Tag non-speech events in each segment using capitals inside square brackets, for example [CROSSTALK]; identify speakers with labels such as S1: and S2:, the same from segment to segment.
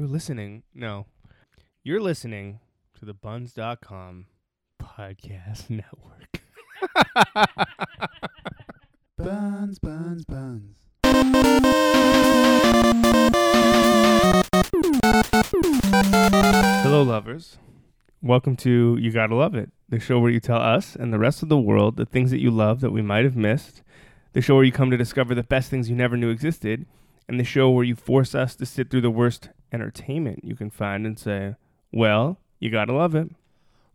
S1: You're listening. No. You're listening to the buns.com podcast network. [LAUGHS]
S2: Buns, buns, buns.
S1: Hello, lovers. Welcome to You Gotta Love It, the show where you tell us and the rest of the world the things that you love that we might have missed, the show where you come to discover the best things you never knew existed, and the show where you force us to sit through the worst entertainment you can find and say, well, you gotta love it.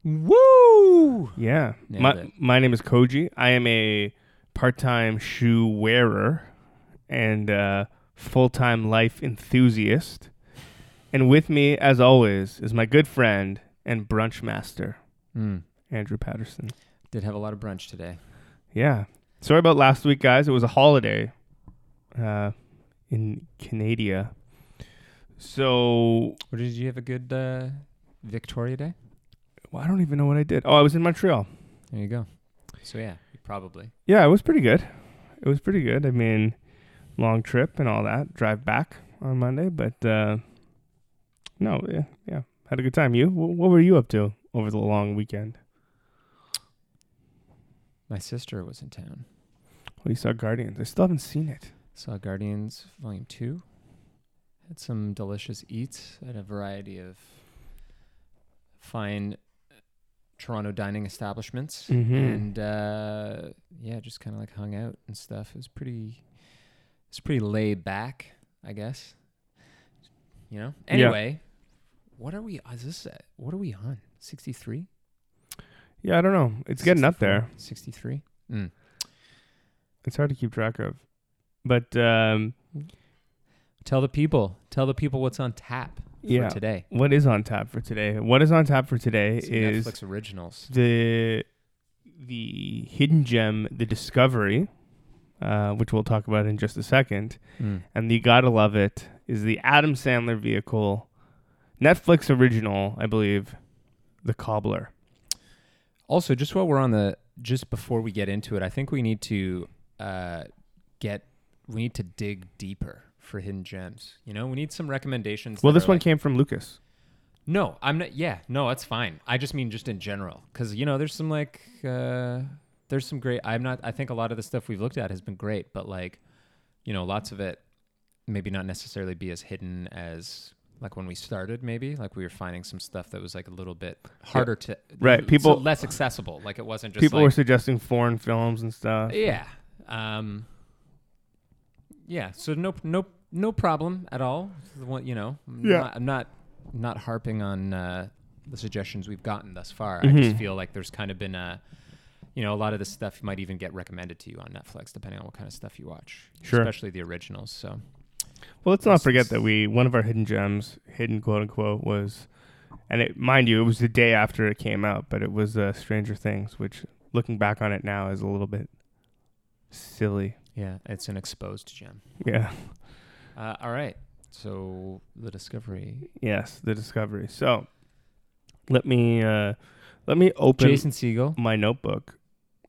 S2: Woo!
S1: Yeah.
S2: Nailed
S1: My,
S2: it.
S1: my name is Koji. I am a part time shoe wearer and uh, full time life enthusiast. And with me, as always, is my good friend and brunch master,
S2: Mm.
S1: Andrew Patterson.
S2: Did have a lot of brunch today.
S1: Yeah. Sorry about last week, guys. It was a holiday uh, in Canada. So,
S2: Or did you have a good uh, Victoria Day?
S1: well, I don't even know what I did. Oh, I was in Montreal.
S2: There you go. So yeah, probably.
S1: Yeah, it was pretty good. It was pretty good. I mean, long trip and all that. Drive back on Monday, but uh, no, yeah, yeah, had a good time. You, Wh- what were you up to over the long weekend?
S2: My sister was in town.
S1: Well, you saw Guardians. I still haven't seen it.
S2: Saw Guardians Volume Two. Had some delicious eats at a variety of fine Toronto dining establishments,
S1: Mhm.
S2: and uh, yeah, just kind of like hung out and stuff. It was pretty. It's pretty laid back, I guess. You know.
S1: Yeah.
S2: Anyway, what are we? Is this? uh, What are we on? Sixty three.
S1: Yeah, I don't know. It's getting up there.
S2: Sixty three. Mm.
S1: It's hard to keep track of, but um,
S2: Tell the people. Tell the people what's on tap for
S1: Yeah.
S2: today.
S1: what is on tap for today? What is on tap for today
S2: Some
S1: is
S2: Netflix originals.
S1: the the hidden gem, the discovery, uh, which we'll talk about in just a second.
S2: Mm.
S1: and the gotta love it is the Adam Sandler vehicle, Netflix original, I believe, The Cobbler.
S2: Also, just while we're on the, just before we get into it, I think we need to uh, get, we need to dig deeper for hidden gems. You know, we need some recommendations.
S1: Well, this one
S2: like-
S1: came from Lucas.
S2: No, I'm not. Yeah, no, that's fine. I just mean just in general, because you know, there's some like, uh, there's some great. I'm not. I think a lot of the stuff we've looked at has been great, but like, you know, lots of it maybe not necessarily be as hidden as like when we started. Maybe like we were finding some stuff that was like a little bit harder to
S1: Right,
S2: so
S1: people-
S2: less accessible. Like it wasn't just
S1: People
S2: like,
S1: were suggesting foreign films and stuff.
S2: yeah. Um, yeah. So no, no, no problem at all. One, you know, I'm
S1: Yeah.
S2: Not, I'm not, not harping on uh, the suggestions we've gotten thus far. I
S1: Mhm.
S2: just feel like there's kind of been a, you know, a lot of this stuff might even get recommended to you on Netflix, depending on what kind of stuff you watch.
S1: Sure.
S2: Especially the originals. So
S1: Well, let's not forget that we one of our hidden gems, hidden quote unquote, was, and it mind you, it was the day after it came out, but it was uh, Stranger Things, which looking back on it now is a little bit silly.
S2: yeah, it's an exposed gem.
S1: Yeah.
S2: Uh, all right. So the discovery.
S1: Yes, the discovery. So, let me uh, let me open
S2: Jason Segel.
S1: my notebook.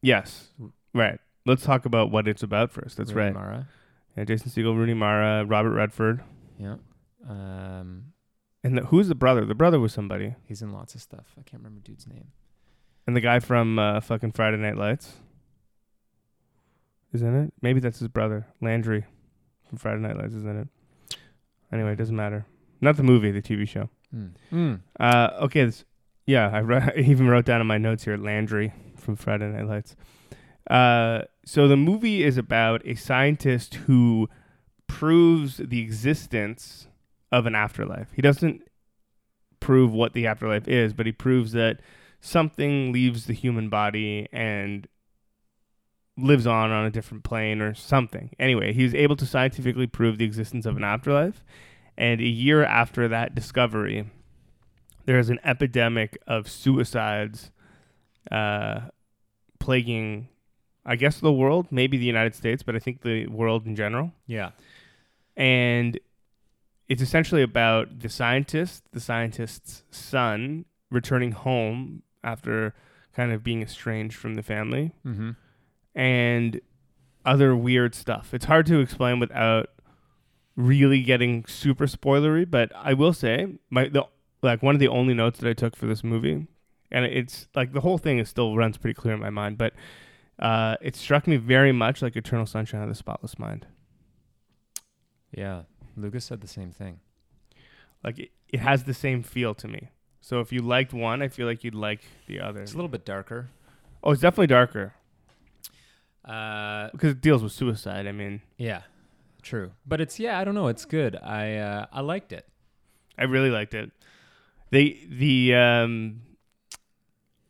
S1: Yes, right. Let's talk about what it's about first. That's
S2: Rooney
S1: right.
S2: Mara.
S1: Yeah, Jason Segel, Rooney Mara, Robert Redford,
S2: Yeah. Um,
S1: and the, who's the brother? The brother was somebody,
S2: he's in lots of stuff. I can't remember dude's name.
S1: and the guy from uh, fucking Friday Night Lights, isn't it? Maybe that's his brother, Landry, from Friday Night Lights, isn't it? Anyway, it doesn't matter. Not the movie, the TV show.
S2: Mm. Mm.
S1: Uh, okay, this, yeah, I, wrote, [LAUGHS] I even wrote down in my notes here Landry from Friday Night Lights. Uh, so the movie is about a scientist who proves the existence of an afterlife. He doesn't prove what the afterlife is, but he proves that something leaves the human body and lives on on a different plane or something. Anyway, he was able to scientifically prove the existence of an afterlife. And a year after that discovery, there is an epidemic of suicides uh, plaguing, I guess, the world, maybe the United States, but I think the world in general.
S2: Yeah.
S1: And it's essentially about the scientist, the scientist's son, returning home after kind of being estranged from the family
S2: Mm-hmm.
S1: And other weird stuff. It's hard to explain without really getting super spoilery, but I will say my the like one of the only notes that I took for this movie, and it's like the whole thing is still runs pretty clear in my mind, but uh, it struck me very much like Eternal Sunshine of the Spotless Mind.
S2: Yeah, Lucas said the same thing.
S1: Like it, it has the same feel to me. So if you liked one, I feel like you'd like the other.
S2: It's a little bit darker.
S1: Oh, it's definitely darker
S2: Uh,
S1: because it deals with suicide. I mean,
S2: yeah, true. But it's yeah, I don't know. It's good. I uh, I liked it.
S1: I really liked it. They the um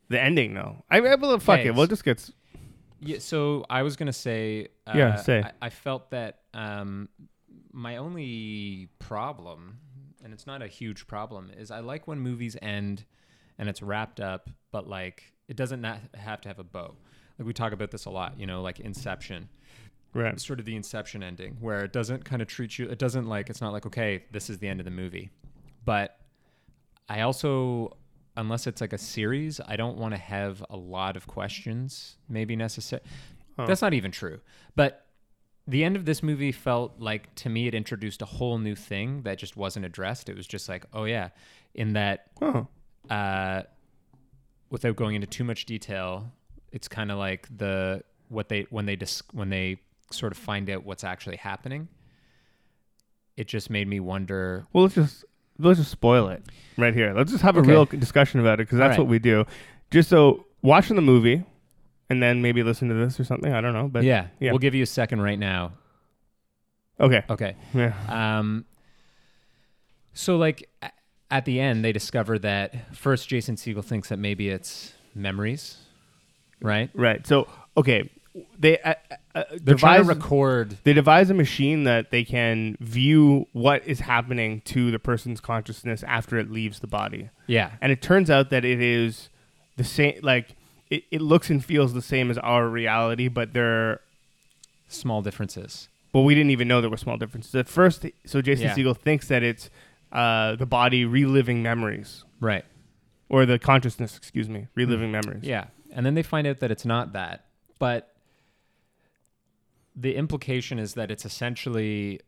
S1: the ending though. I, I believe fuck it. We'll just get
S2: Yeah. So I was gonna say. Uh,
S1: Yeah, say.
S2: I, I felt that um, my only problem, and it's not a huge problem, is I like when movies end and it's wrapped up, but like it doesn't not have to have a bow. Like we talk about this a lot, you know, like Inception.
S1: right.
S2: sort of the inception ending where it doesn't kind of treat you it doesn't like it's not like okay this is the end of the movie but i also unless it's like a series i don't want to have a lot of questions maybe necessary
S1: Huh.
S2: that's not even true but the end of this movie felt like to me it introduced a whole new thing that just wasn't addressed it was just like oh yeah in that
S1: Oh,
S2: uh, without going into too much detail, it's kind of like the what they when they dis- when they sort of find out what's actually happening. It just made me wonder.
S1: well, let's just let's just spoil it right here. Let's just have a real discussion about it because that's
S2: right.
S1: what we do. Just so watching the movie and then maybe listen to this or something. I don't know, but
S2: yeah,
S1: yeah.
S2: we'll give you a second right now.
S1: okay.
S2: Okay.
S1: Yeah.
S2: Um, so like at the end, they discover that first Jason Segel thinks that maybe it's memories, right?
S1: Right. So okay, they uh, uh,
S2: trying
S1: devise
S2: to record.
S1: they devise a machine that they can view what is happening to the person's consciousness after it leaves the body.
S2: Yeah,
S1: and it turns out that it is the same like it, it looks and feels the same as our reality but there are
S2: small differences.
S1: well we didn't even know there were small differences at first so jason
S2: Yeah.
S1: segel thinks that it's uh, the body reliving memories
S2: Right.
S1: or the consciousness excuse me reliving memories
S2: Yeah. And then they find out that it's not that. But the implication is that it's essentially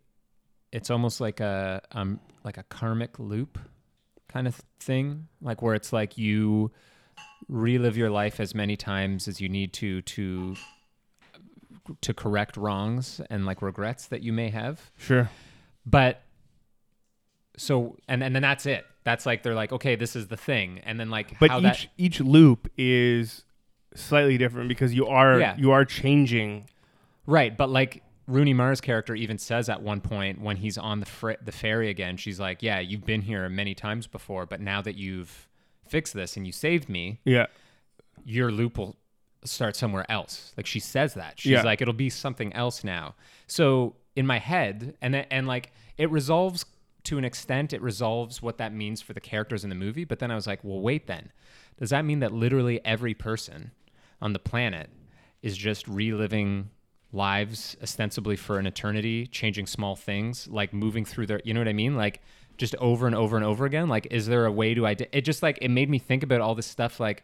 S2: it's almost like a um like a karmic loop kind of thing, like where it's like you relive your life as many times as you need to to to correct wrongs and like regrets that you may have.
S1: Sure.
S2: But so and and then that's it. That's like they're like okay this is the thing. And then like
S1: but
S2: how
S1: each
S2: that
S1: each loop is slightly different because you are
S2: Yeah.
S1: you are changing
S2: Right, but like Rooney Mara's character even says at one point when he's on the fr- the ferry again, she's like, "Yeah, you've been here many times before, but now that you've fixed this and you saved me,
S1: yeah
S2: your loop will start somewhere else." Like she says that. She's
S1: Yeah.
S2: like, "It'll be something else now." So in my head, and then, and like it resolves to an extent. It resolves what that means for the characters in the movie. But then I was like, "Well, wait. Then does that mean that literally every person on the planet is just reliving?" lives ostensibly for an eternity changing small things like moving through their you know what i mean like just over and over and over again like is there a way to it just like it made me think about all this stuff like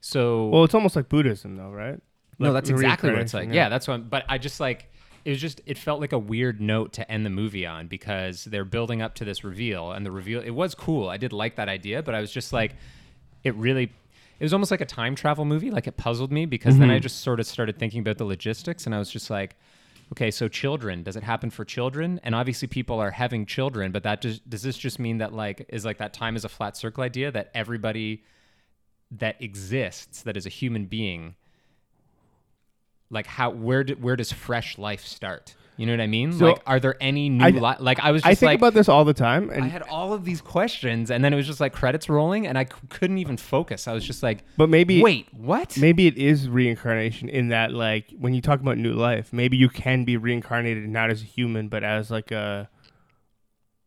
S2: so
S1: well it's almost like buddhism though right
S2: no that's exactly what it's like
S1: reincarnation,
S2: yeah. that's what I'm, but i just like it was just it felt like a weird note to end the movie on because they're building up to this reveal and the reveal it was cool i did like that idea but i was just like it really it was almost like a time travel movie like it puzzled me because then i mm-hmm. just sort of started thinking about the logistics and i was just like okay so children does it happen for children? And obviously people are having children but that just does this just mean that like is like that time is a flat circle idea that everybody that exists that is a human being like how where do, where does fresh life start you know what i mean
S1: So,
S2: like are there any new
S1: I-
S2: li- like i was just
S1: i think
S2: like
S1: about this all the time and I
S2: had all of these questions, and then it was just like credits rolling, and I c- couldn't even focus. I was just like,
S1: but maybe
S2: "Wait, what?"
S1: maybe it is reincarnation in that like when you talk about new life maybe you can be reincarnated not as a human but as like a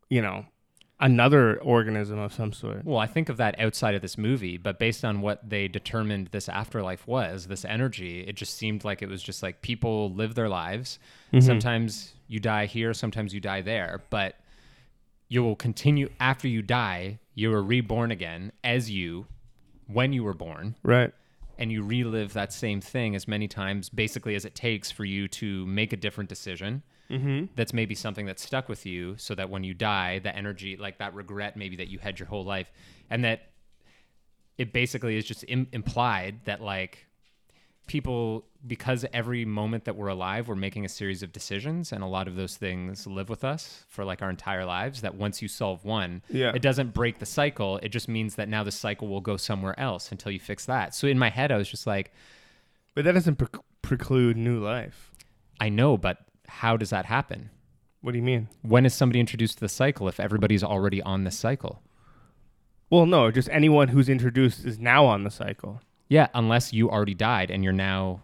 S1: you know another organism of some sort
S2: Well, I think of that outside of this movie, but based on what they determined this afterlife was, this energy, it just seemed like it was just like people live their lives. Mm-hmm. Sometimes you die here, sometimes you die there, but you will continue after you die. You are reborn again as you when you were born.
S1: right
S2: and you relive that same thing as many times basically as it takes for you to make a different decision
S1: Mm-hmm.
S2: that's maybe something that's stuck with you so that when you die the energy like that regret maybe that you had your whole life and that it basically is just Im- implied that like people because every moment that we're alive we're making a series of decisions and a lot of those things live with us for like our entire lives that once you solve one
S1: Yeah.
S2: it doesn't break the cycle it just means that now the cycle will go somewhere else until you fix that so in my head i was just like
S1: But that doesn't pre- preclude new life.
S2: i know but how does that happen
S1: What do you mean?
S2: when is somebody introduced to the cycle if everybody's already on the cycle
S1: Well, no, just anyone who's introduced is now on the cycle.
S2: Yeah, unless you already died and you're now.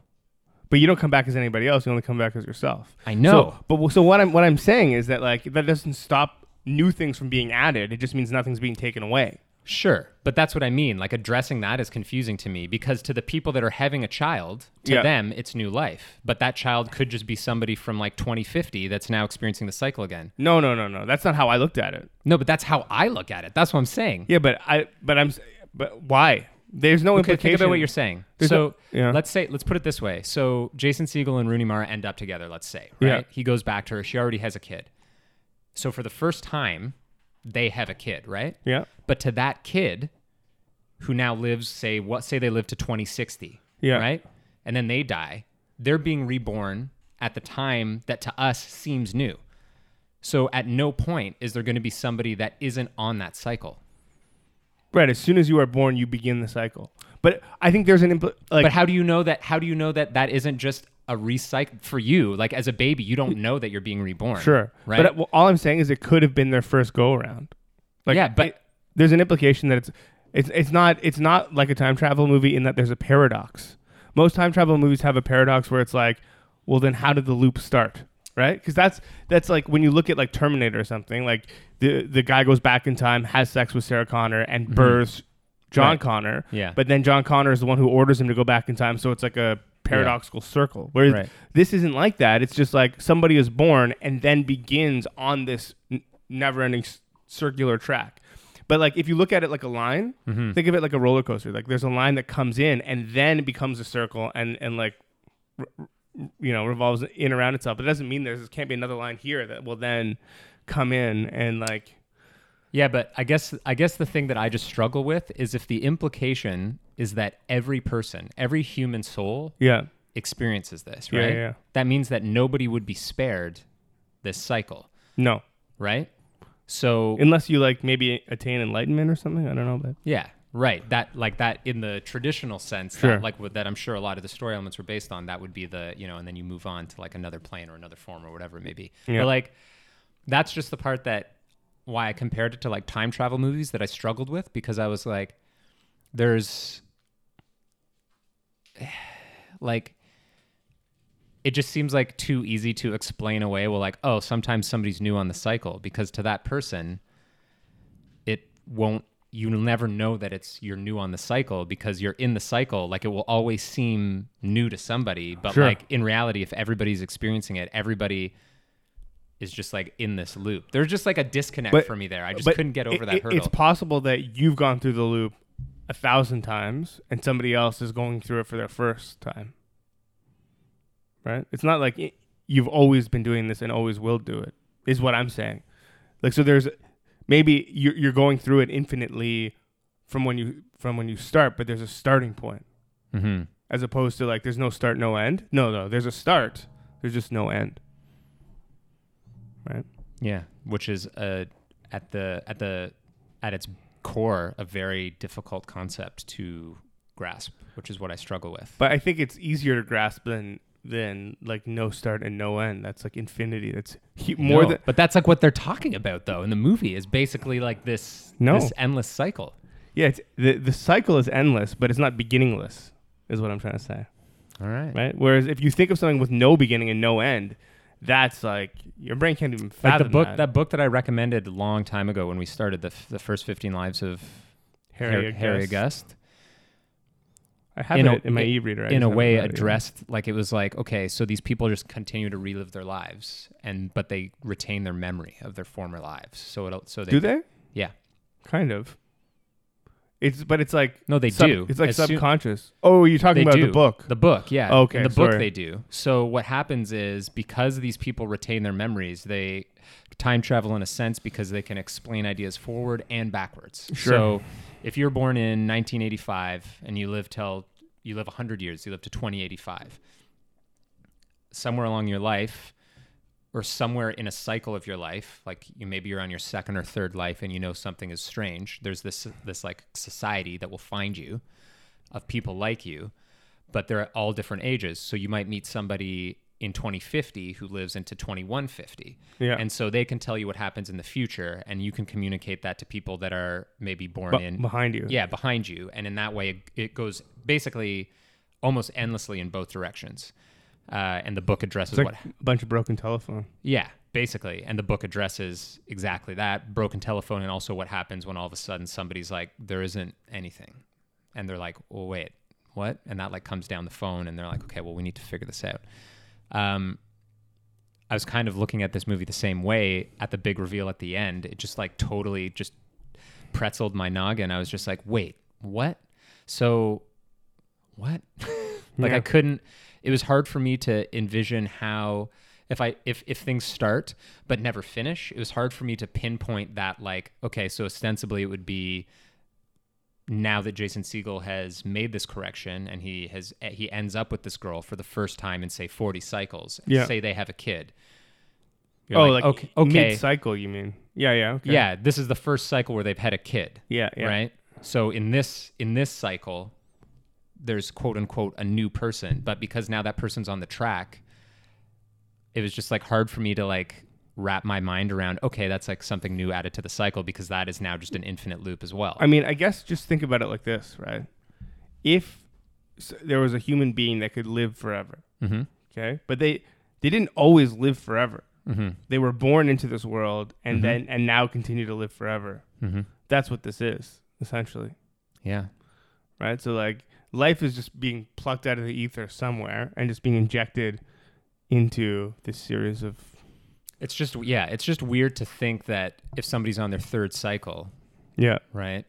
S1: But you don't come back as anybody else. You only come back as yourself.
S2: I know.
S1: So, but so what I'm what I'm saying is that like that doesn't stop new things from being added. It just means nothing's being taken away.
S2: Sure, but that's what I mean. Like addressing that is confusing to me because to the people that are having a child, to
S1: Yeah.
S2: them it's new life. But that child could just be somebody from like 2050 that's now experiencing the cycle again.
S1: No, no, no, no. That's not how I looked at it.
S2: No, but that's how I look at it. That's what I'm saying.
S1: Yeah, but I but I'm but why? There's no
S2: Okay,
S1: implication.
S2: think about what you're saying.
S1: There's
S2: so
S1: no- yeah.
S2: let's say let's put it this way. So Jason Segel and Rooney Mara end up together. Let's say
S1: Yeah.
S2: right. He goes back to her. She already has a kid. So for the first time, they have a kid, right?
S1: Yeah.
S2: But to that kid, who now lives, say what say they live to 2060,
S1: Yeah.
S2: right? And then they die. They're being reborn at the time that to us seems new. So at no point is there going to be somebody that isn't on that cycle.
S1: Right. As soon as you are born, you begin the cycle. But I think there's an impl- like
S2: but how do you know that? How do you know that that isn't just a recycle for you? Like as a baby, you don't know that you're being reborn.
S1: sure.
S2: right?
S1: But uh, well, all I'm saying is it could have been their first go around. Like
S2: Yeah, but-
S1: it- there's an implication that it's it's it's not it's not like a time travel movie in that there's a paradox. Most time travel movies have a paradox where it's like, well, then how did the loop start? Right? Because that's that's like when you look at like Terminator or something. Like the the guy goes back in time, has sex with Sarah Connor, and births John
S2: Mm-hmm. Right.
S1: Connor.
S2: Yeah.
S1: But then John Connor is the one who orders him to go back in time, so it's like a paradoxical circle. Whereas
S2: Right.
S1: this isn't like that. It's just like somebody is born and then begins on this n- never-ending circular track. But like if you look at it like a line,
S2: Mm-hmm.
S1: think of it like a roller coaster. Like there's a line that comes in and then it becomes a circle and and like r- r- you know revolves in around itself. But it doesn't mean there's can't be another line here that will then come in and like
S2: Yeah, but I guess I guess the thing that I just struggle with is if the implication is that every person, every human soul
S1: yeah
S2: experiences this, right?
S1: yeah, yeah.
S2: That means that nobody would be spared this cycle,
S1: no
S2: right? So
S1: unless you like maybe attain enlightenment or something. I don't know, but
S2: yeah, right. That like that in the traditional sense,
S1: Sure.
S2: that, like that I'm sure a lot of the story elements were based on. That would be the you know, and then you move on to like another plane or another form or whatever it may be.
S1: Yeah.
S2: But like that's just the part that why I compared it to like time travel movies that I struggled with because I was like, there's [SIGHS] like it just seems like too easy to explain away. Well, like, oh, sometimes somebody's new on the cycle because to that person, it won't. You'll never know that it's you're new on the cycle because you're in the cycle. Like it will always seem new to somebody, but
S1: Sure.
S2: like in reality, if everybody's experiencing it, everybody is just like in this loop. There's just like a disconnect
S1: But-
S2: for me there. I just couldn't get over
S1: it-
S2: that hurdle.
S1: It's possible that you've gone through the loop a thousand times and somebody else is going through it for their first time. Right? It's not like it, you've always been doing this and always will do it. Is what I'm saying. Like so, there's maybe you're you're going through it infinitely from when you from when you start, but there's a starting point
S2: mm-hmm.
S1: as opposed to like there's no start, no end. No, no, there's a start. There's just no end. Right?
S2: Yeah, which is a at the at the at its core a very difficult concept to grasp, which is what I struggle with.
S1: But I think it's easier to grasp than than like no start and no end. That's like infinity. That's hu- more
S2: No,
S1: than
S2: but that's like what they're talking about though in the movie is basically like this
S1: No.
S2: this endless cycle.
S1: yeah. It's, the the cycle is endless, but it's not beginningless. Is what I'm trying to say,
S2: All right.
S1: right? Whereas if you think of something with no beginning and no end, that's like your brain can't even
S2: Like
S1: fathom
S2: the book
S1: that.
S2: that. book that I recommended a long time ago when we started the f- the first 15 lives of
S1: Harry,
S2: Har- Harry
S1: August.
S2: August
S1: I have
S2: in
S1: it
S2: a-
S1: in my e-reader. I
S2: in a way
S1: read it yet.
S2: addressed like it was like okay so these people just continue to relive their lives and but they retain their memory of their former lives so it so they
S1: Do they?
S2: yeah
S1: Kind of. It's but it's like
S2: No, they
S1: sub-
S2: do.
S1: It's like
S2: As soon-
S1: subconscious. oh, you're talking about
S2: do.
S1: the book.
S2: The book, yeah.
S1: Oh, okay,
S2: In the book,
S1: sorry.
S2: they do. So what happens is because these people retain their memories, they time travel in a sense because they can explain ideas forward and backwards.
S1: Sure.
S2: So if you're born in 1985 and you live till you live 100 years, you live to 2085. Somewhere along your life, or somewhere in a cycle of your life, like you maybe you're on your second or third life and you know something is strange. There's this this like society that will find you of people like you, but they're at all different ages. So you might meet somebody in 2050 who lives into 2150.
S1: Yeah.
S2: And so they can tell you what happens in the future and you can communicate that to people that are maybe born
S1: Bu-
S2: in
S1: behind you.
S2: yeah, behind you. And in that way it, it goes basically almost endlessly in both directions. Uh, and the book addresses
S1: like
S2: what
S1: a bunch of broken telephone.
S2: yeah, basically. And the book addresses exactly that broken telephone and also what happens when all of a sudden somebody's like, there isn't anything. And they're like, well, wait, what? And that like comes down the phone and they're like, okay, well, we need to figure this out. Um, I was kind of looking at this movie the same way at the big reveal at the end. It just like totally just pretzeled my noggin. I was just like, wait, what? So, what? [LAUGHS] like
S1: Yeah.
S2: I couldn't. It was hard for me to envision how if I if if things start but never finish. It was hard for me to pinpoint that. Like, okay, so ostensibly it would be now that Jason Segel has made this correction and he has he ends up with this girl for the first time in say 40 cycles. and
S1: Yeah.
S2: Say they have a kid. You're
S1: oh, like,
S2: okay, okay,
S1: mid cycle, you mean? Yeah, yeah. Okay.
S2: yeah. This is the first cycle where they've had a kid
S1: Yeah, yeah.
S2: right? So in this in this cycle, there's quote unquote a new person, but because now that person's on the track, it was just like hard for me to like wrap my mind around. Okay, that's like something new added to the cycle because that is now just an infinite loop as well.
S1: I mean, I guess just think about it like this, right? If s- there was a human being that could live forever,
S2: mm-hmm.
S1: okay, but they they didn't always live forever.
S2: Mm-hmm.
S1: They were born into this world and
S2: Mhm.
S1: then and now continue to live forever.
S2: Mm-hmm.
S1: That's what this is essentially,
S2: Yeah.
S1: right? So like life is just being plucked out of the ether somewhere and just being injected into this series of
S2: It's just yeah, it's just weird to think that if somebody's on their third cycle,
S1: yeah.
S2: right,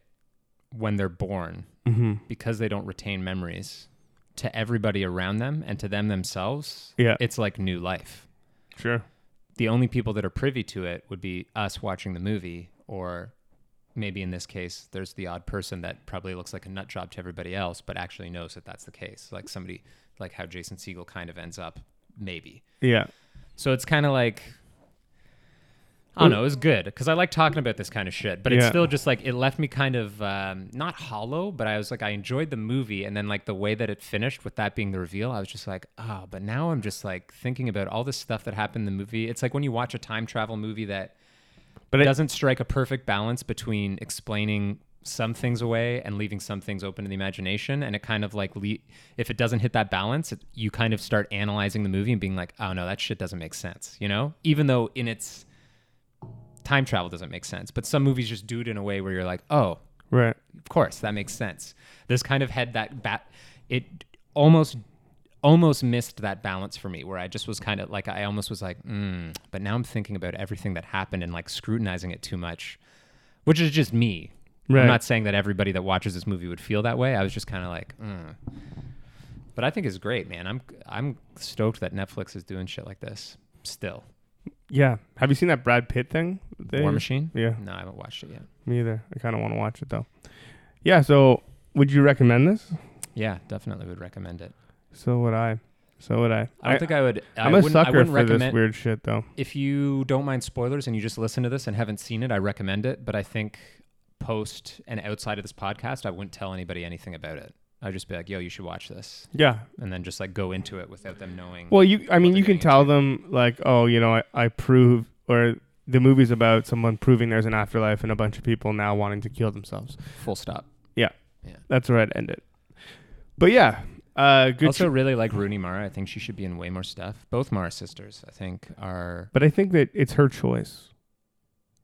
S2: when they're born,
S1: Mm-hmm.
S2: because they don't retain memories to everybody around them and to them themselves,
S1: Yeah.
S2: it's like new life.
S1: Sure.
S2: the only people that are privy to it would be us watching the movie or maybe in this case there's the odd person that probably looks like a nut job to everybody else but actually knows that that's the case like somebody like how jason segel kind of ends up maybe
S1: Yeah.
S2: so it's kind of like I don't know. It was good because I like talking about this kind of shit, but it's
S1: Yeah.
S2: still just like it left me kind of um, not hollow, but I was like I enjoyed the movie, and then like the way that it finished with that being the reveal, I was just like, oh, but now I'm just like thinking about all this stuff that happened in the movie. It's like when you watch a time travel movie that
S1: But it,
S2: doesn't strike a perfect balance between explaining some things away and leaving some things open to the imagination. And it kind of like le- if it doesn't hit that balance it, you kind of start analyzing the movie and being like oh no that shit doesn't make sense you know? Even though in its time travel doesn't make sense. But some movies just do it in a way where you're like oh
S1: right.
S2: of course that makes sense. This kind of had that bat it almost almost missed that balance for me where i just was kind of like i almost was like mm, but now i'm thinking about everything that happened and like scrutinizing it too much which is just me
S1: Right.
S2: i'm not saying that everybody that watches this movie would feel that way i was just kind of like mm. but i think it's great man i'm i'm stoked that netflix is doing shit like this still
S1: Yeah. Have you seen that Brad Pitt thing? They-
S2: war machine
S1: Yeah.
S2: no i haven't watched it yet
S1: Me either. I kind of want to watch it though. Yeah. So, would you recommend this?
S2: yeah definitely would recommend it
S1: So would I. So would I.
S2: i don't think i would I
S1: I'm a
S2: wouldn't, I
S1: sucker
S2: wouldn't
S1: for this weird shit though.
S2: if you don't mind spoilers and you just listen to this and haven't seen it, I recommend it. But I think post and outside of this podcast, I wouldn't tell anybody anything about it. I'd just be like, yo, you should watch this.
S1: Yeah.
S2: And then just like go into it without them knowing.
S1: Well, you. I mean, you can
S2: getting
S1: tell them like, oh, you know, I, I prove, or the movie's about someone proving there's an afterlife and a bunch of people now wanting to kill themselves.
S2: full stop. Yeah. Yeah.
S1: That's where I'd end it. But yeah, uh, good.
S2: also, really like Rooney Mara. I think she should be in way more stuff. Both Mara sisters, I think, are.
S1: but I think that it's her choice,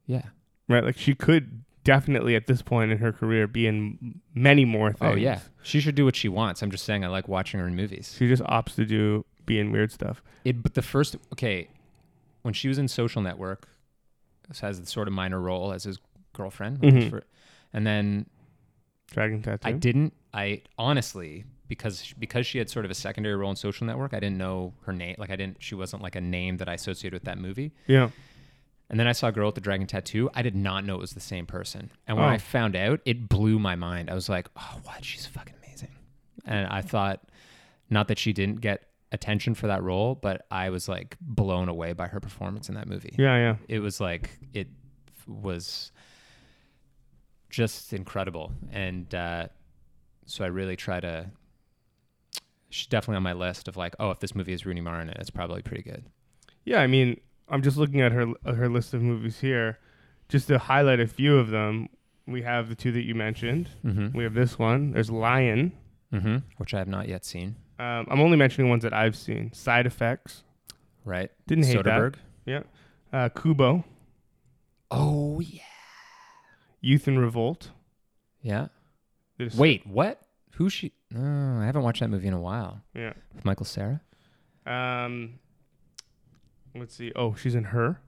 S2: Yeah.
S1: right? Like she could definitely at this point in her career be in many more things.
S2: Oh, yeah. She should do what she wants. I'm just saying I like watching her in movies.
S1: She just opts to do be in weird stuff.
S2: It, but the first, okay, when she was in Social Network, this has the sort of minor role as his girlfriend,
S1: Mhm.
S2: for- and then
S1: Dragon Tattoo.
S2: I didn't. I honestly because because she had sort of a secondary role in Social Network. I didn't know her name. Like I didn't. She wasn't like a name that I associated with that movie.
S1: Yeah.
S2: And then I saw a girl with the dragon tattoo. I did not know it was the same person. And when
S1: Oh.
S2: I found out, it blew my mind. I was like, "Oh, what? She's fucking amazing." And I thought, not that she didn't get attention for that role, but I was like blown away by her performance in that movie.
S1: Yeah. Yeah.
S2: It was like it was just incredible, and uh, so I really try to. She's definitely on my list of like, oh, if this movie is Rooney Mara in it, it's probably pretty good.
S1: Yeah, I mean, I'm just looking at her uh, her list of movies here. Just to highlight a few of them, we have the two that you mentioned.
S2: Mm-hmm.
S1: We have this one. There's Lion.
S2: Mm-hmm. Which I have not yet seen.
S1: Um, I'm only mentioning ones that I've seen. Side Effects.
S2: Right.
S1: Didn't hate
S2: Soderbergh.
S1: that. Uh, Kubo.
S2: Oh yeah.
S1: Youth in Revolt.
S2: Yeah.
S1: There's-
S2: Wait, what? Who's she? No, I haven't watched that movie in a while.
S1: Yeah.
S2: With Michael Cera.
S1: Um. Let's see. Oh, she's in Her.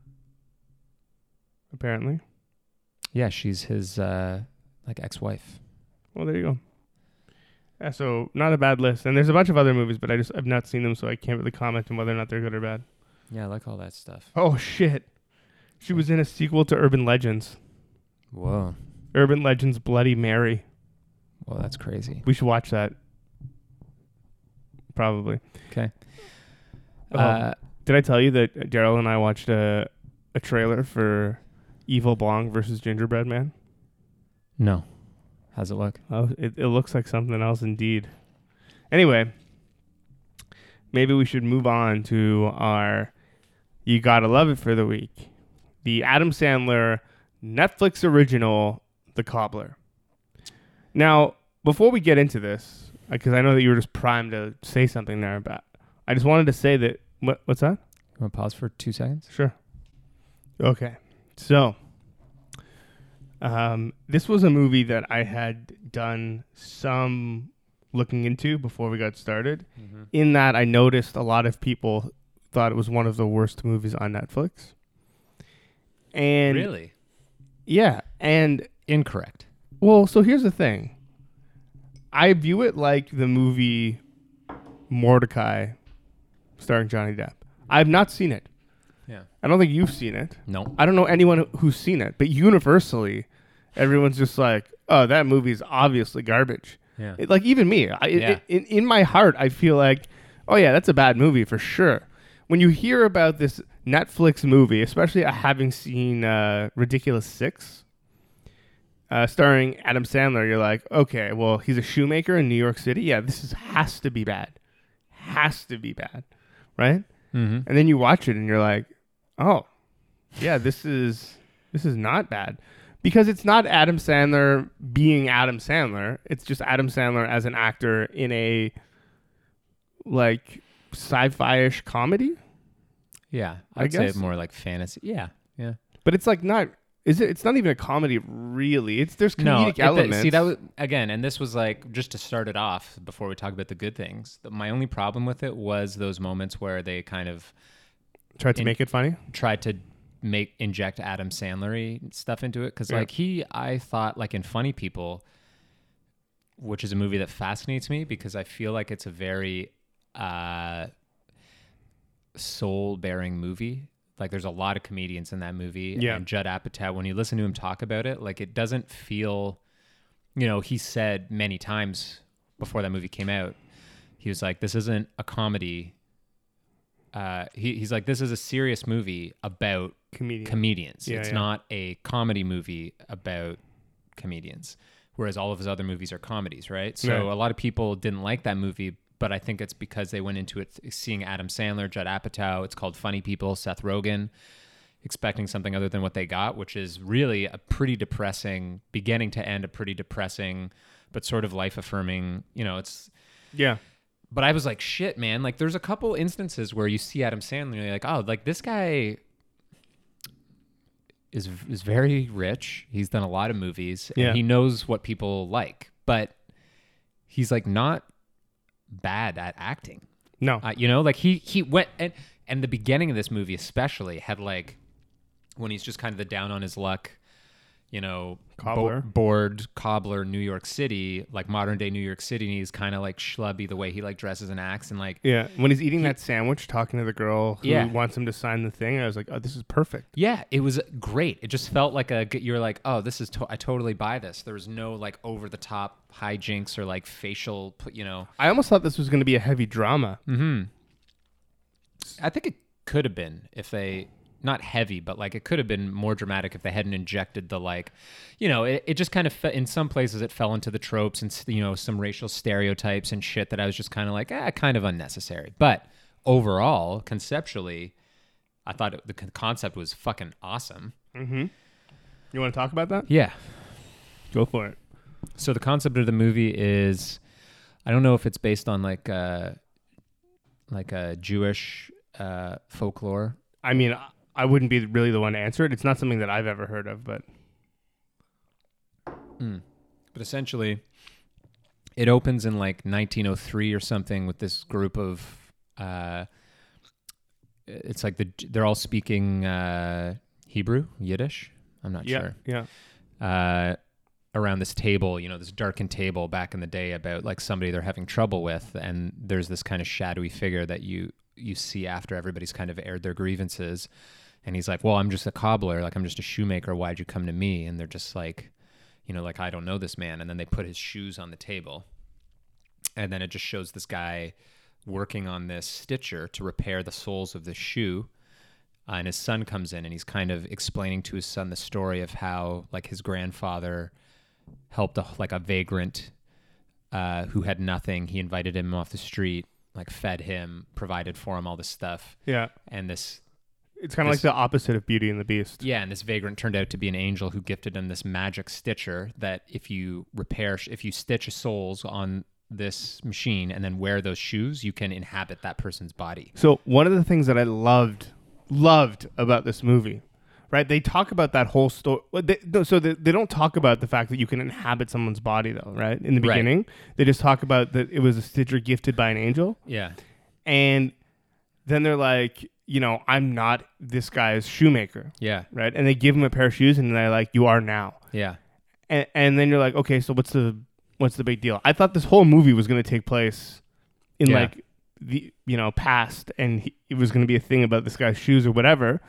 S1: Apparently.
S2: Yeah, she's his uh like ex-wife.
S1: Well, there you go. Yeah, so not a bad list. And there's a bunch of other movies, but I just I've not seen them, so I can't really comment on whether or not they're good or bad.
S2: Yeah, I like all that stuff.
S1: Oh shit. She was in a sequel to Urban Legends.
S2: Whoa.
S1: Urban Legends Bloody Mary.
S2: Well, that's crazy.
S1: We should watch that. Probably.
S2: Okay.
S1: Oh,
S2: Uh,
S1: did I tell you that Daryl and I watched a a trailer for Evil Bong versus Gingerdead Man?
S2: no. How's it look?
S1: Oh, it, it looks like something else indeed. Anyway, maybe we should move on to our You Gotta Love It for the week. The Adam Sandler Netflix original, The Cobbler. Now, before we get into this, because I know that you were just primed to say something there about, I just wanted to say that, what, what's that?
S2: You want to pause for two seconds?
S1: Sure. Okay. So, um, this was a movie that I had done some looking into before we got started.
S2: Mm-hmm.
S1: In that, I noticed a lot of people thought it was one of the worst movies on Netflix. And
S2: Really?
S1: yeah, and
S2: Incorrect.
S1: Well, so here's the thing. I view it like the movie Mortdecai starring Johnny Depp. I've not seen it.
S2: Yeah.
S1: I don't think you've seen it.
S2: No.
S1: I don't know anyone who's seen it, but universally, everyone's just like, "Oh, that movie's obviously garbage."
S2: Yeah.
S1: It, like even me, I,
S2: Yeah.
S1: it, in in my heart, I feel like, "Oh yeah, that's a bad movie for sure." When you hear about this Netflix movie, especially uh, having seen uh, Ridiculous Six, uh, starring Adam Sandler, you're like, "Okay, well, he's a shoemaker in New York City. Yeah, this is has to be bad, has to be bad, right?"
S2: mm-hmm.
S1: and then you watch it and you're like, oh, yeah, this is this is not bad because it's not Adam Sandler being Adam Sandler. It's just Adam Sandler as an actor in a like sci-fi-ish comedy,
S2: Yeah.
S1: I
S2: I'd say
S1: guess.
S2: more like fantasy. Yeah. Yeah.
S1: but it's like not. Is it? It's not even a comedy, really. It's there's comedic
S2: No.
S1: comedic
S2: it- see, that was again, and this was like just to start it off before we talk about the good things. The, my only problem with it was those moments where they kind of
S1: tried to
S2: in-
S1: make it funny.
S2: tried to make inject Adam Sandler stuff into it because
S1: Yeah.
S2: like he I thought like in Funny People, which is a movie that fascinates me because I feel like it's a very uh, soul bearing movie. Like there's a lot of comedians in that movie.
S1: Yeah.
S2: And Judd Apatow, when you listen to him talk about it, like it doesn't feel, you know, he said many times before that movie came out, he was like, "This isn't a comedy." Uh, he, he's like, "This is a serious movie about
S1: Comedian.
S2: comedians.
S1: Yeah,
S2: it's
S1: yeah.
S2: not a comedy movie about comedians. Whereas all of his other movies are comedies, right? So
S1: Right.
S2: a lot of people didn't like that movie, but I think it's because they went into it seeing Adam Sandler, Judd Apatow. It's called Funny People, Seth Rogen, expecting something other than what they got, which is really a pretty depressing, beginning to end, a pretty depressing, but sort of life affirming. You know, it's
S1: yeah.
S2: but I was like, shit, man. Like, there's a couple instances where you see Adam Sandler, and you're like, oh, like this guy is is very rich. He's done a lot of movies, and
S1: Yeah.
S2: he knows what people like, but he's like not bad at acting.
S1: No.
S2: Uh, you know, like he he went and and the beginning of this movie especially had like when he's just kind of the down on his luck, you know,
S1: Cobbler.
S2: bored cobbler New York City, like modern day New York City. And he's kind of like schlubby the way he like dresses and acts, and like
S1: Yeah, when he's eating that sandwich, talking to the girl who
S2: Yeah.
S1: wants him to sign the thing, I was like, "Oh, this is perfect."
S2: Yeah, it was great. It just felt like a. You're like, oh, this is. To- I totally buy this. There was no like over the top hijinks or like facial. You know,
S1: I almost thought this was going to be a heavy drama.
S2: Mm-hmm. I think it could have been if they not heavy, but like it could have been more dramatic if they hadn't injected the like, you know, it, it just kind of fe- in some places it fell into the tropes and you know some racial stereotypes and shit that I was just kind of like, ah, kind of unnecessary. But overall, conceptually, I thought it, the concept was fucking awesome.
S1: Mm-hmm. You want to talk about that?
S2: Yeah.
S1: Go for it.
S2: So the concept of the movie is, I don't know if it's based on like uh, like a Jewish uh, folklore
S1: I mean, I- wouldn't be really the one to answer it. It's not something that I've ever heard of, but
S2: But essentially, it opens in like 1903 or something with this group of. Uh, it's like the they're all speaking uh, Hebrew, Yiddish. I'm not
S1: yeah,
S2: sure.
S1: yeah,
S2: Uh, around this table, you know, this darkened table back in the day about like somebody they're having trouble with, and there's this kind of shadowy figure that you you see after everybody's kind of aired their grievances, and he's like, "Well, I'm just a cobbler, like I'm just a shoemaker. Why'd you come to me?" And they're just like, you know, like I don't know this man, and then they put his shoes on the table, and then it just shows this guy working on this stitcher to repair the soles of the shoe. Uh, and his son comes in and he's kind of explaining to his son the story of how like his grandfather helped a, like a vagrant uh, who had nothing. He invited him off the street, like fed him, provided for him all this stuff.
S1: yeah.
S2: And this
S1: It's kind of like the opposite of Beauty and the Beast.
S2: yeah, and this vagrant turned out to be an angel who gifted him this magic stitcher that if you repair, if you stitch soles on this machine and then wear those shoes, you can inhabit that person's body.
S1: So one of the things that I loved, loved about this movie, right? They talk about that whole story. They, no, so they, they don't talk about the fact that you can inhabit someone's body, though, right? In the
S2: Right.
S1: beginning, they just talk about that it was a stitcher gifted by an angel,
S2: Yeah.
S1: and then they're like, you know, I'm not this guy's shoemaker,
S2: Yeah.
S1: right? And they give him a pair of shoes, and they're like, you are now.
S2: Yeah.
S1: and, and then you're like, okay, so what's the what's the big deal? I thought this whole movie was going to take place in
S2: Yeah.
S1: like the you know past, and he, it was going to be a thing about this guy's shoes or whatever.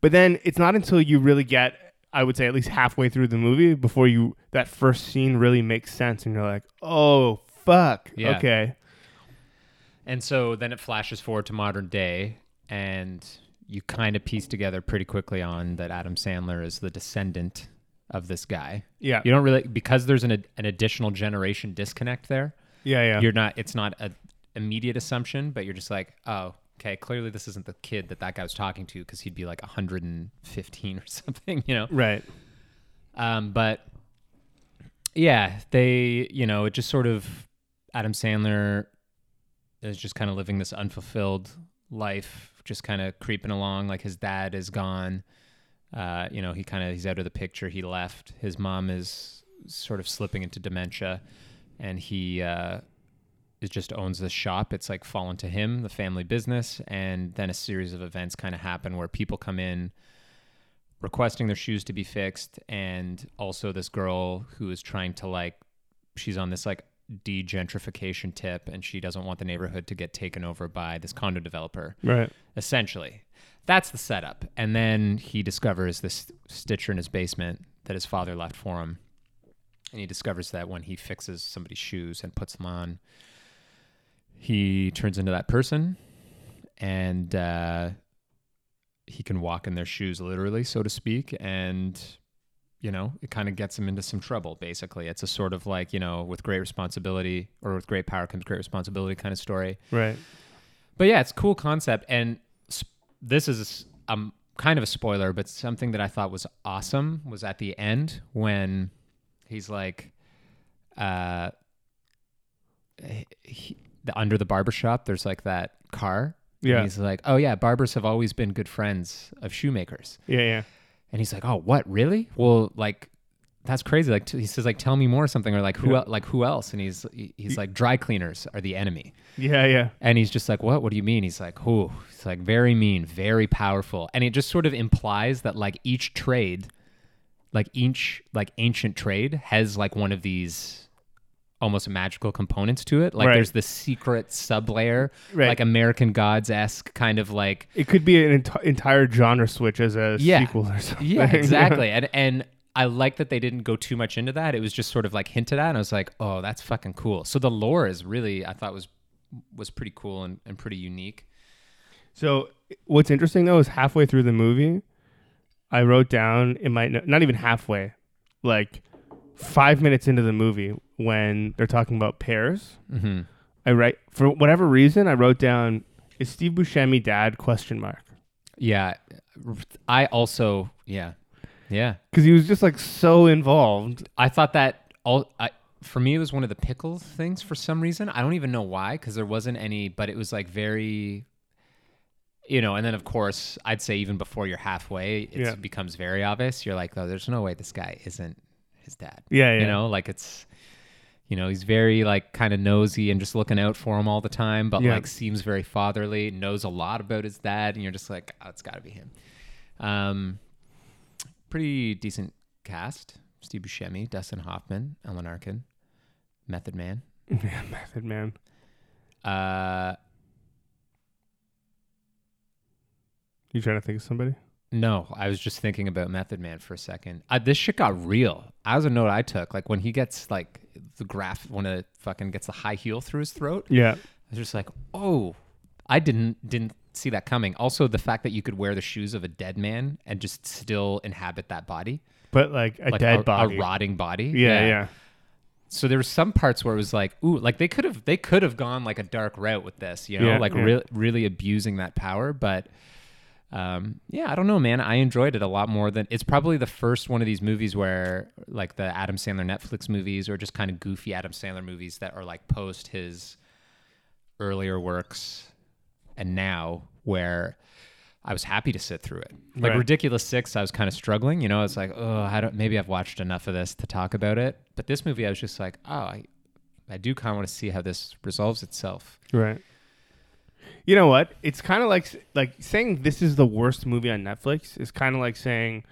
S1: But then it's not until you really get, I would say, at least halfway through the movie before you that first scene really makes sense, and you're like, oh fuck,
S2: Yeah.
S1: okay,
S2: And so then it flashes forward to modern day, and you kind of piece together pretty quickly on that Adam Sandler is the descendant of this guy.
S1: yeah,
S2: You don't really because there's an an additional generation disconnect there.
S1: yeah, yeah,
S2: You're not. It's not a immediate assumption, but you're just like, oh, okay. Clearly, this isn't the kid that that guy was talking to because he'd be like 115 [LAUGHS] or something. You know.
S1: right,
S2: Um, but yeah, they, you know, it just sort of Adam Sandler is just kind of living this unfulfilled life, just kind of creeping along. Like his dad is gone. Uh, you know, he kind of he's out of the picture. He left. His mom is sort of slipping into dementia, and he uh, is just owns this shop. It's like fallen to him, the family business, and then a series of events kind of happen where people come in requesting their shoes to be fixed and also this girl who is trying to like she's on this like degentrification tip and she doesn't want the neighborhood to get taken over by this condo developer.
S1: Right,
S2: essentially that's the setup. And then he discovers this stitcher in his basement that his father left for him. And he discovers that when he fixes somebody's shoes and puts them on he turns into that person. And uh, he can walk in their shoes literally so to speak. And you know it kind of gets him into some trouble basically. It's a sort of like you know with great responsibility or with great power comes great responsibility kind of story.
S1: Right,
S2: but yeah, it's a cool concept, and sp- this is um kind of a spoiler, but something that I thought was awesome was at the end when he's like, uh, he, the, under the barber shop, there's like that car. and
S1: Yeah.
S2: he's like, oh yeah, barbers have always been good friends of shoemakers,
S1: yeah, yeah,
S2: and he's like, oh what really? Well, like. That's crazy. Like t- he says, like tell me more or something, or like who,
S1: Yeah.
S2: el- like who else? And he's he's like, dry cleaners are the enemy.
S1: yeah, yeah,
S2: And he's just like, what? What do you mean? He's like, who? he's like very mean, very powerful. And it just sort of implies that like each trade like each like ancient trade has like one of these almost magical components to it. Like
S1: Right.
S2: there's the secret sub layer,
S1: Right.
S2: like American Gods esque kind of like
S1: It could be an enti- entire genre switch as a
S2: Yeah.
S1: sequel or something.
S2: Yeah, [LAUGHS] exactly. and and I like that they didn't go too much into that. It was just sort of like hinted at, and I was like, oh, that's fucking cool. So the lore is really I thought was was pretty cool and, and pretty unique.
S1: So what's interesting though is halfway through the movie, I wrote down in my no- not even halfway, like five minutes into the movie when they're talking about pears.
S2: Mm-hmm.
S1: I write for whatever reason I wrote down is Steve Buscemi dad question mark
S2: Yeah, I also yeah yeah
S1: because he was just like so involved.
S2: I thought that all I, for me it was one of the pickle things for some reason. I don't even know why because there wasn't any, but it was like very, you know. And then of course I'd say even before you're halfway, it
S1: Yeah.
S2: becomes very obvious. You're like, oh, there's no way this guy isn't his dad.
S1: Yeah, yeah.
S2: You know, like it's. You know, he's very like kind of nosy and just looking out for him all the time, but
S1: Yeah.
S2: like seems very fatherly, knows a lot about his dad, and you're just like, oh, it's got to be him. Um, pretty decent cast. Steve Buscemi, Dustin Hoffman, Alan Arkin, Method Man. [LAUGHS]
S1: yeah, Method Man.
S2: Uh,
S1: You trying to think of somebody?
S2: No, I was just thinking about Method Man for a second. Uh, this shit got real. That was a note I took. Like when he gets like the graph, when it fucking gets the high heel through his throat.
S1: Yeah,
S2: I was just like, oh, I didn't didn't see that coming. Also, the fact that you could wear the shoes of a dead man and just still inhabit that body,
S1: but like a
S2: like
S1: dead
S2: a,
S1: body.
S2: a rotting body.
S1: yeah, yeah,
S2: so there were some parts where it was like, ooh, like they could have they could have gone like a dark route with this, you know,
S1: Yeah,
S2: like
S1: yeah.
S2: re- really abusing that power. But um, yeah, I don't know, man. I enjoyed it a lot more than it's probably the first one of these movies where like the Adam Sandler Netflix movies or just kind of goofy Adam Sandler movies that are like post his earlier works and now where I was happy to sit through it. Like
S1: Right.
S2: Ridiculous Six, I was kind of struggling. You know, I was like, oh, I don't. Maybe I've watched enough of this to talk about it. But this movie, I was just like, oh, I, I do kind of want to see how this resolves itself.
S1: right. You know what? It's kind of like like saying this is the worst movie on Netflix is kind of like saying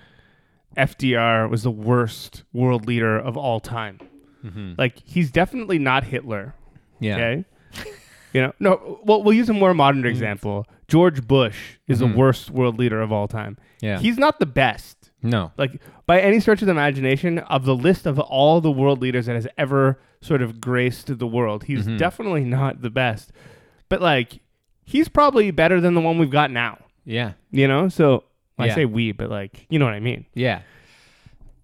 S1: FDR was the worst world leader of all time.
S2: Mm-hmm.
S1: Like he's definitely not Hitler.
S2: Yeah.
S1: Okay. [LAUGHS] you know, no. Well, we'll use a more modern example. George Bush is
S2: Mhm.
S1: the worst world leader of all time.
S2: Yeah.
S1: He's not the best.
S2: no.
S1: Like by any stretch of the imagination, of the list of all the world leaders that has ever sort of graced the world, he's
S2: Mhm.
S1: definitely not the best. But like, he's probably better than the one we've got now.
S2: Yeah.
S1: You know, so I
S2: Yeah.
S1: say we, but like, you know what I mean.
S2: Yeah.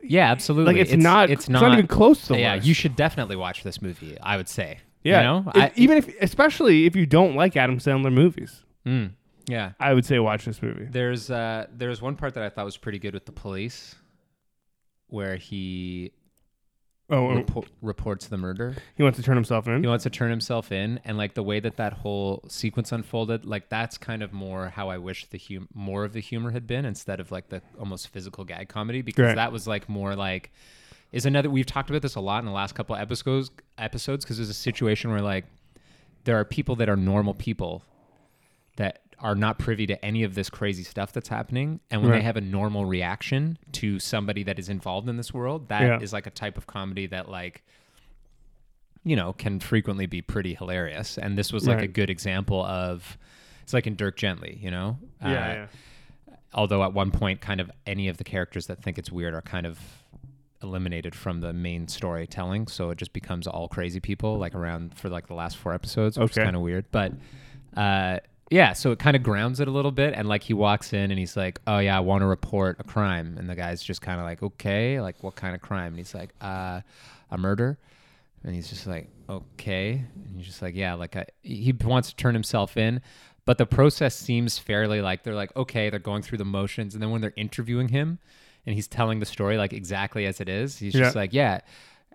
S2: Yeah. Absolutely.
S1: Like, it's, not.
S2: It's
S1: It's
S2: not.
S1: not, even close to the
S2: yeah.
S1: worst.
S2: You should definitely watch this movie. I would say.
S1: Yeah.
S2: You know.
S1: If-
S2: I,
S1: even if, especially if you don't like Adam Sandler movies,
S2: Mm, yeah.
S1: I would say watch this movie.
S2: There's uh there's one part that I thought was pretty good with the police, where he
S1: Oh, oh,
S2: repo- reports the murder.
S1: he wants to turn himself in.
S2: He wants to turn himself in, and like the way that that whole sequence unfolded, like that's kind of more how I wish the hum- more of the humor had been instead of like the almost physical gag comedy because
S1: Right.
S2: that was like more like is another we've talked about this a lot in the last couple episodes episodes because there's a situation where like there are people that are normal people that are not privy to any of this crazy stuff that's happening. And when they have a normal reaction to somebody that is involved in this world that is
S1: Yeah.
S2: like a type of comedy that like you know can frequently be pretty hilarious. And this was like a good example of it's like in dirk gently you know?
S1: Yeah,
S2: Uh,
S1: yeah.
S2: although at one point kind of any of the characters that think it's weird are kind of eliminated from the main storytelling. So it just becomes all crazy people like around for like the last four episodes which is kind of weird. But uh yeah so it kind of grounds it a little bit and like he walks in and he's like oh yeah i want to report a crime. And the guy's just kind of like okay like what kind of crime? And he's like uh a murder. And he's just like okay. And he's just like yeah like I, he wants to turn himself in but the process seems fairly like they're like okay they're going through the motions and then when they're interviewing him and he's telling the story like exactly as it is he's just like yeah.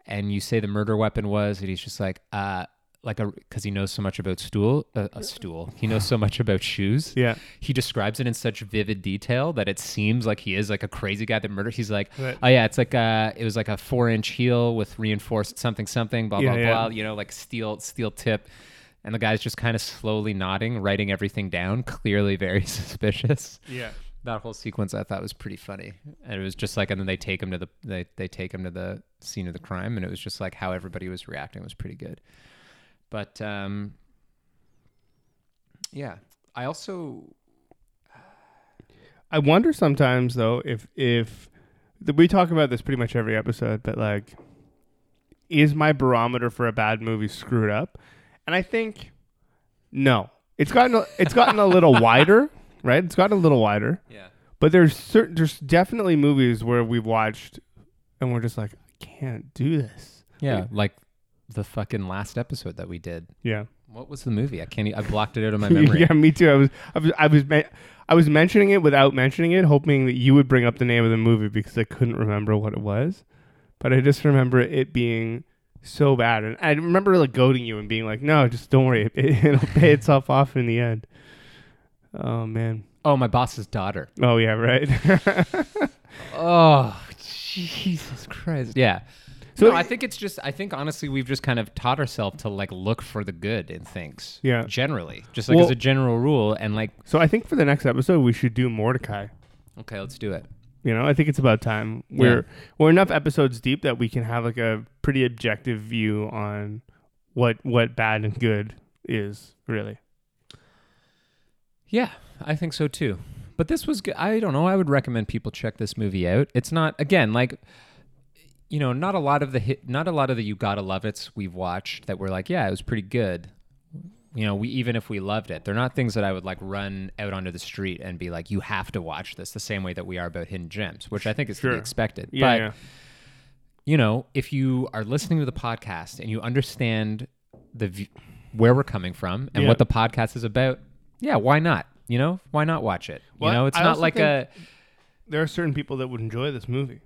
S2: And you say the murder weapon was and he's just like uh like a because he knows so much about stool uh, a stool he knows so much about shoes
S1: Yeah.
S2: he describes it in such vivid detail that it seems like he is like a crazy guy that murdered. He's like,
S1: Right.
S2: oh yeah, it's like uh it was like a four inch heel with reinforced something something blah
S1: Yeah,
S2: blah
S1: yeah.
S2: blah. You know, like steel steel tip, and the guy's just kind of slowly nodding, writing everything down, clearly very [LAUGHS] suspicious.
S1: Yeah.
S2: that whole sequence I thought was pretty funny, and it was just like, and then they take him to the they they take him to the scene of the crime, and it was just like how everybody was reacting was pretty good. But um, yeah, I also
S1: I wonder sometimes though if if we talk about this pretty much every episode, but like, is my barometer for a bad movie screwed up? And I think no. It's gotten a, it's gotten a little [LAUGHS] wider, right? It's gotten a little wider.
S2: yeah
S1: But there's certain there's definitely movies where we've watched and we're just like, I can't do this.
S2: yeah like the fucking last episode that we did.
S1: Yeah.
S2: What was the movie? I can't. e- I blocked it out of my [LAUGHS] memory.
S1: yeah, me too. I was I was I was me- I was mentioning it without mentioning it, hoping that you would bring up the name of the movie because I couldn't remember what it was. But I just remember it being so bad, and I remember like goading you and being like, "No, just don't worry, it, [LAUGHS] it'll pay [LAUGHS] itself off in the end." Oh man.
S2: Oh, my boss's daughter.
S1: Oh yeah, right.
S2: Oh, Jesus Christ. Yeah.
S1: So
S2: no, I think it's just I think honestly we've just kind of taught ourselves to like look for the good in things.
S1: Yeah.
S2: Generally. Just like
S1: Well-
S2: as a general rule and like
S1: so I think for the next episode we should do Mortdecai.
S2: okay, let's do it.
S1: You know, I think it's about time. We're we're enough episodes deep that we can have like a pretty objective view on what what bad and good is really.
S2: Yeah, I think so too. But this was good. I don't know. I would recommend people check this movie out. It's not again like you know, not a lot of the hit, not a lot of the you gotta love it's we've watched that were like, yeah, it was pretty good. You know, we even if we loved it, they're not things that I would like run out onto the street and be like, you have to watch this the same way that we are about hidden gems, which I think is to be expected.
S1: Yeah,
S2: but
S1: yeah.
S2: you know, if you are listening to the podcast and you understand the v- where we're coming from and
S1: Yeah.
S2: what the podcast is about, yeah, why not? You know, why not watch it?
S1: Well,
S2: you know, it's
S1: I
S2: not like a
S1: There are certain people that would enjoy this movie.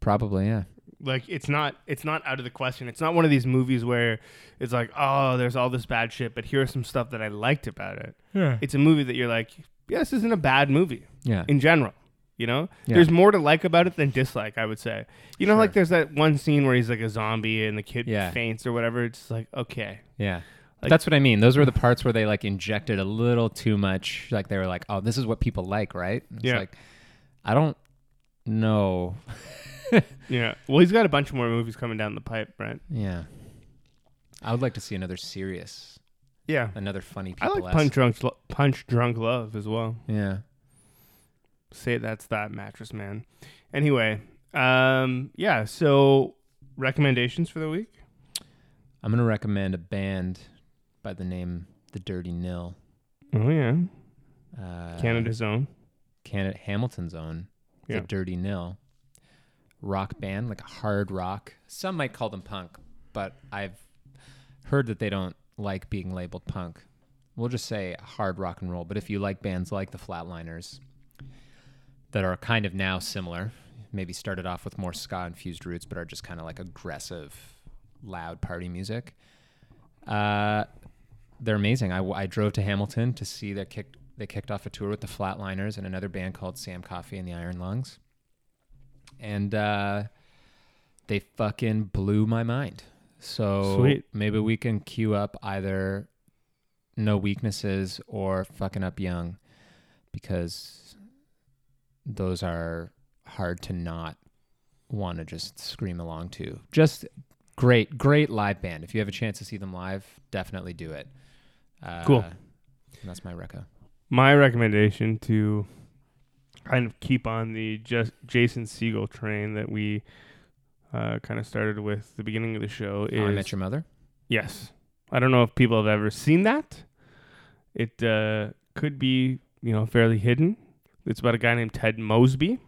S2: probably yeah.
S1: Like it's not it's not out of the question. It's not one of these movies where it's like, "Oh, there's all this bad shit, but here's some stuff that I liked about it."
S2: Yeah.
S1: It's a movie that you're like, "Yeah, this isn't a bad movie."
S2: Yeah.
S1: in general. You know,
S2: Yeah.
S1: there's more to like about it than dislike. I would say. You know,
S2: Sure.
S1: like there's that one scene where he's like a zombie and the kid
S2: Yeah.
S1: faints or whatever. It's like okay,
S2: Yeah.
S1: Like-
S2: That's what I mean. Those were the parts where they like injected a little too much. Like they were like, "Oh, this is what people like, right?" It's
S1: Yeah.
S2: like I don't know. [LAUGHS] [LAUGHS]
S1: yeah. Well, he's got a bunch more movies coming down the pipe, Brent.
S2: Yeah. I would like to see another serious,
S1: Yeah,
S2: another funny
S1: I like Punch Drunk Lo- Punch Drunk Love as well.
S2: Yeah.
S1: Say that's that mattress man. Anyway, um, yeah. So recommendations for the week.
S2: I'm gonna recommend a band by the name The Dirty Nil.
S1: Oh yeah,
S2: Uh,
S1: Canada's own.
S2: Canada Hamilton's own.
S1: Yeah.
S2: The Dirty Nil. Rock band, like a hard rock. Some might call them punk, but I've heard that they don't like being labeled punk. We'll just say hard rock and roll. But if you like bands like the Flatliners that are kind of now similar, maybe started off with more ska infused roots, but are just kind of like aggressive, loud party music. Uh, they're amazing. I, I drove to Hamilton to see their kick. They kicked off a tour with the Flatliners and another band called Sam Coffey and the Iron Lungs, and uh, they fucking blew my mind. So
S1: Sweet.
S2: maybe we can queue up either No Weaknesses or Fucking Up Young, because those are hard to not want to just scream along to. Just great, great live band. If you have a chance to see them live, definitely do it. Uh,
S1: Cool.
S2: That's my reco.
S1: My recommendation to kind of keep on the just Jason Segel train that we uh, kind of started with the beginning of the show is
S2: How I Met Your Mother.
S1: yes. I don't know if people have ever seen that. It uh, could be you know fairly hidden. It's about a guy named Ted Mosby,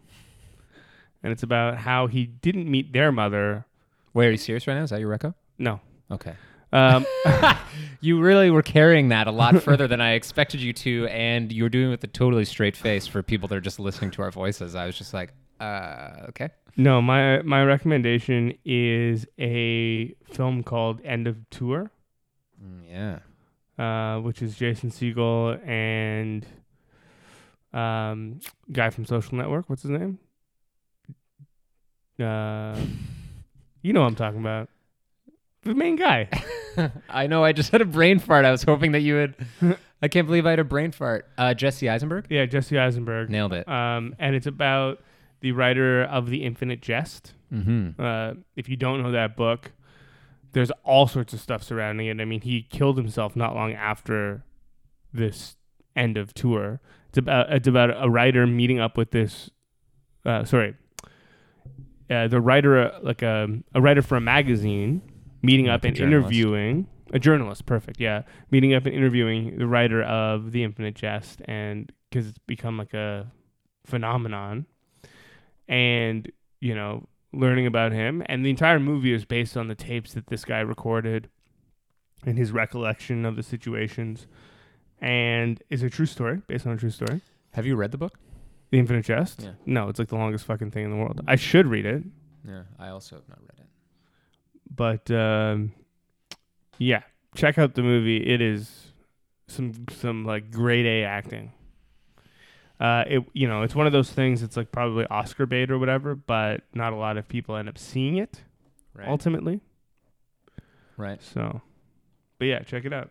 S1: and it's about how he didn't meet their mother.
S2: Wait, are you serious right now? Is that your reco?
S1: No.
S2: Okay.
S1: Um, [LAUGHS] [LAUGHS]
S2: You really were carrying that a lot further than I expected you to, and you were doing it with a totally straight face for people that are just listening to our voices. I was just like, uh, okay.
S1: no, my my recommendation is a film called End of Tour.
S2: Mm, yeah.
S1: uh, which is Jason Segel and um, guy from Social Network. What's his name? Uh, [LAUGHS] you know what I'm talking about. The main guy. [LAUGHS] [LAUGHS]
S2: I know. I just had a brain fart. I was hoping that you would [LAUGHS] I can't believe I had a brain fart. Uh, Jesse Eisenberg
S1: Yeah, Jesse Eisenberg.
S2: nailed it.
S1: Um, and it's about the writer of The Infinite Jest.
S2: Mm-hmm.
S1: Uh, if you don't know that book, there's all sorts of stuff surrounding it. I mean, he killed himself not long after this end of tour. It's about it's about a writer meeting up with this. Uh, sorry, uh, the writer, uh, like a a writer for a magazine, meeting
S2: Like
S1: up and
S2: journalist.
S1: interviewing a journalist. Perfect, yeah, meeting up and interviewing the writer of the Infinite Jest, and because it's become like a phenomenon, and you know learning about him and the entire movie is based on the tapes that this guy recorded and his recollection of the situations and is a true story based on a true story
S2: Have you read the book?
S1: the infinite jest
S2: Yeah.
S1: no it's like the longest fucking thing in the world i should read it
S2: Yeah, I also have not read it.
S1: But um, yeah check out the movie it is some some like grade a acting uh, it you know it's one of those things it's like probably oscar bait or whatever but not a lot of people end up seeing it
S2: Right.
S1: ultimately
S2: right.
S1: So, but yeah, check it out.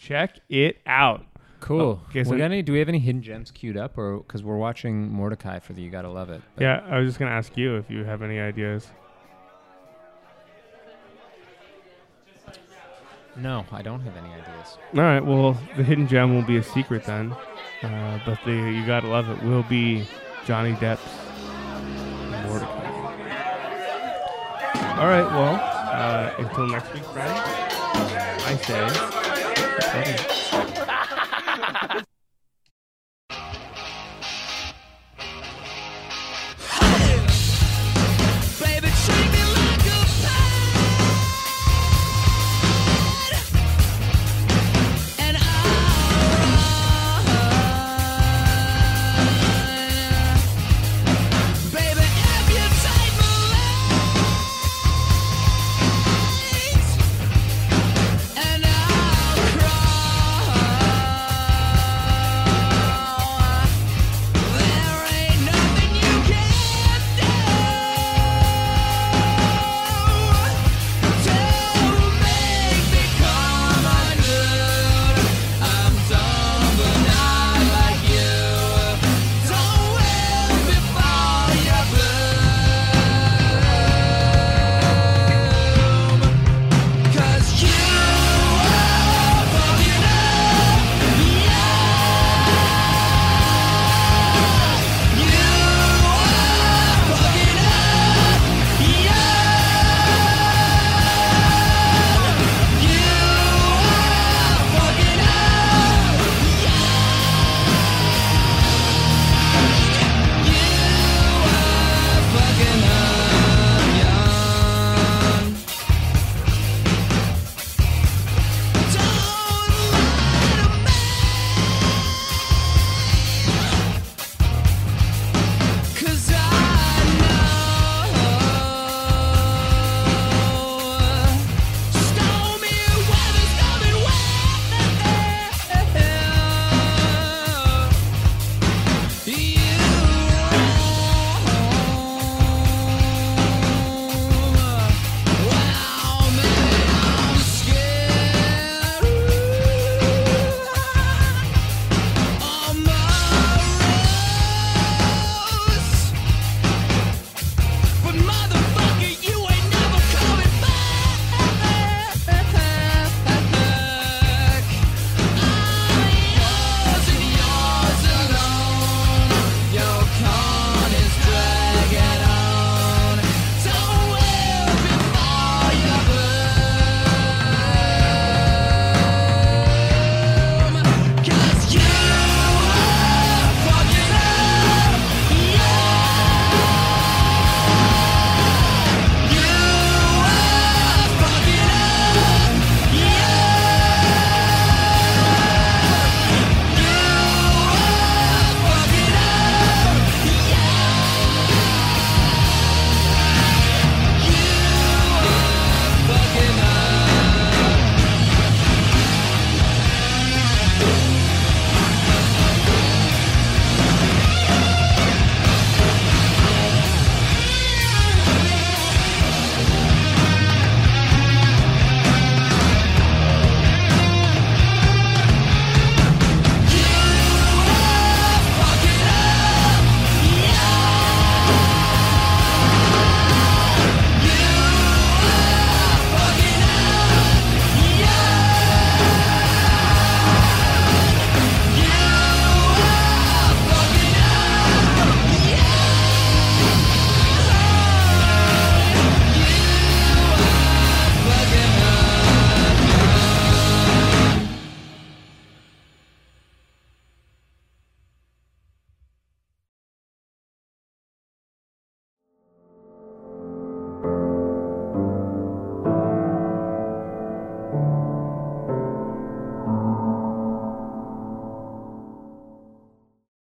S1: Check it out.
S2: Cool.
S1: okay,
S2: we
S1: so-
S2: got any? Do we have any hidden gems queued up, or because we're watching Mortdecai for the You Gotta Love It? but-
S1: Yeah, I was just gonna ask you if you have any ideas.
S2: No, I don't have any ideas.
S1: All right, well, the hidden gem will be a secret then, uh, but the you gotta love it will be Johnny Depp's Mortdecai. All right, well, uh, until next week, friends. I say.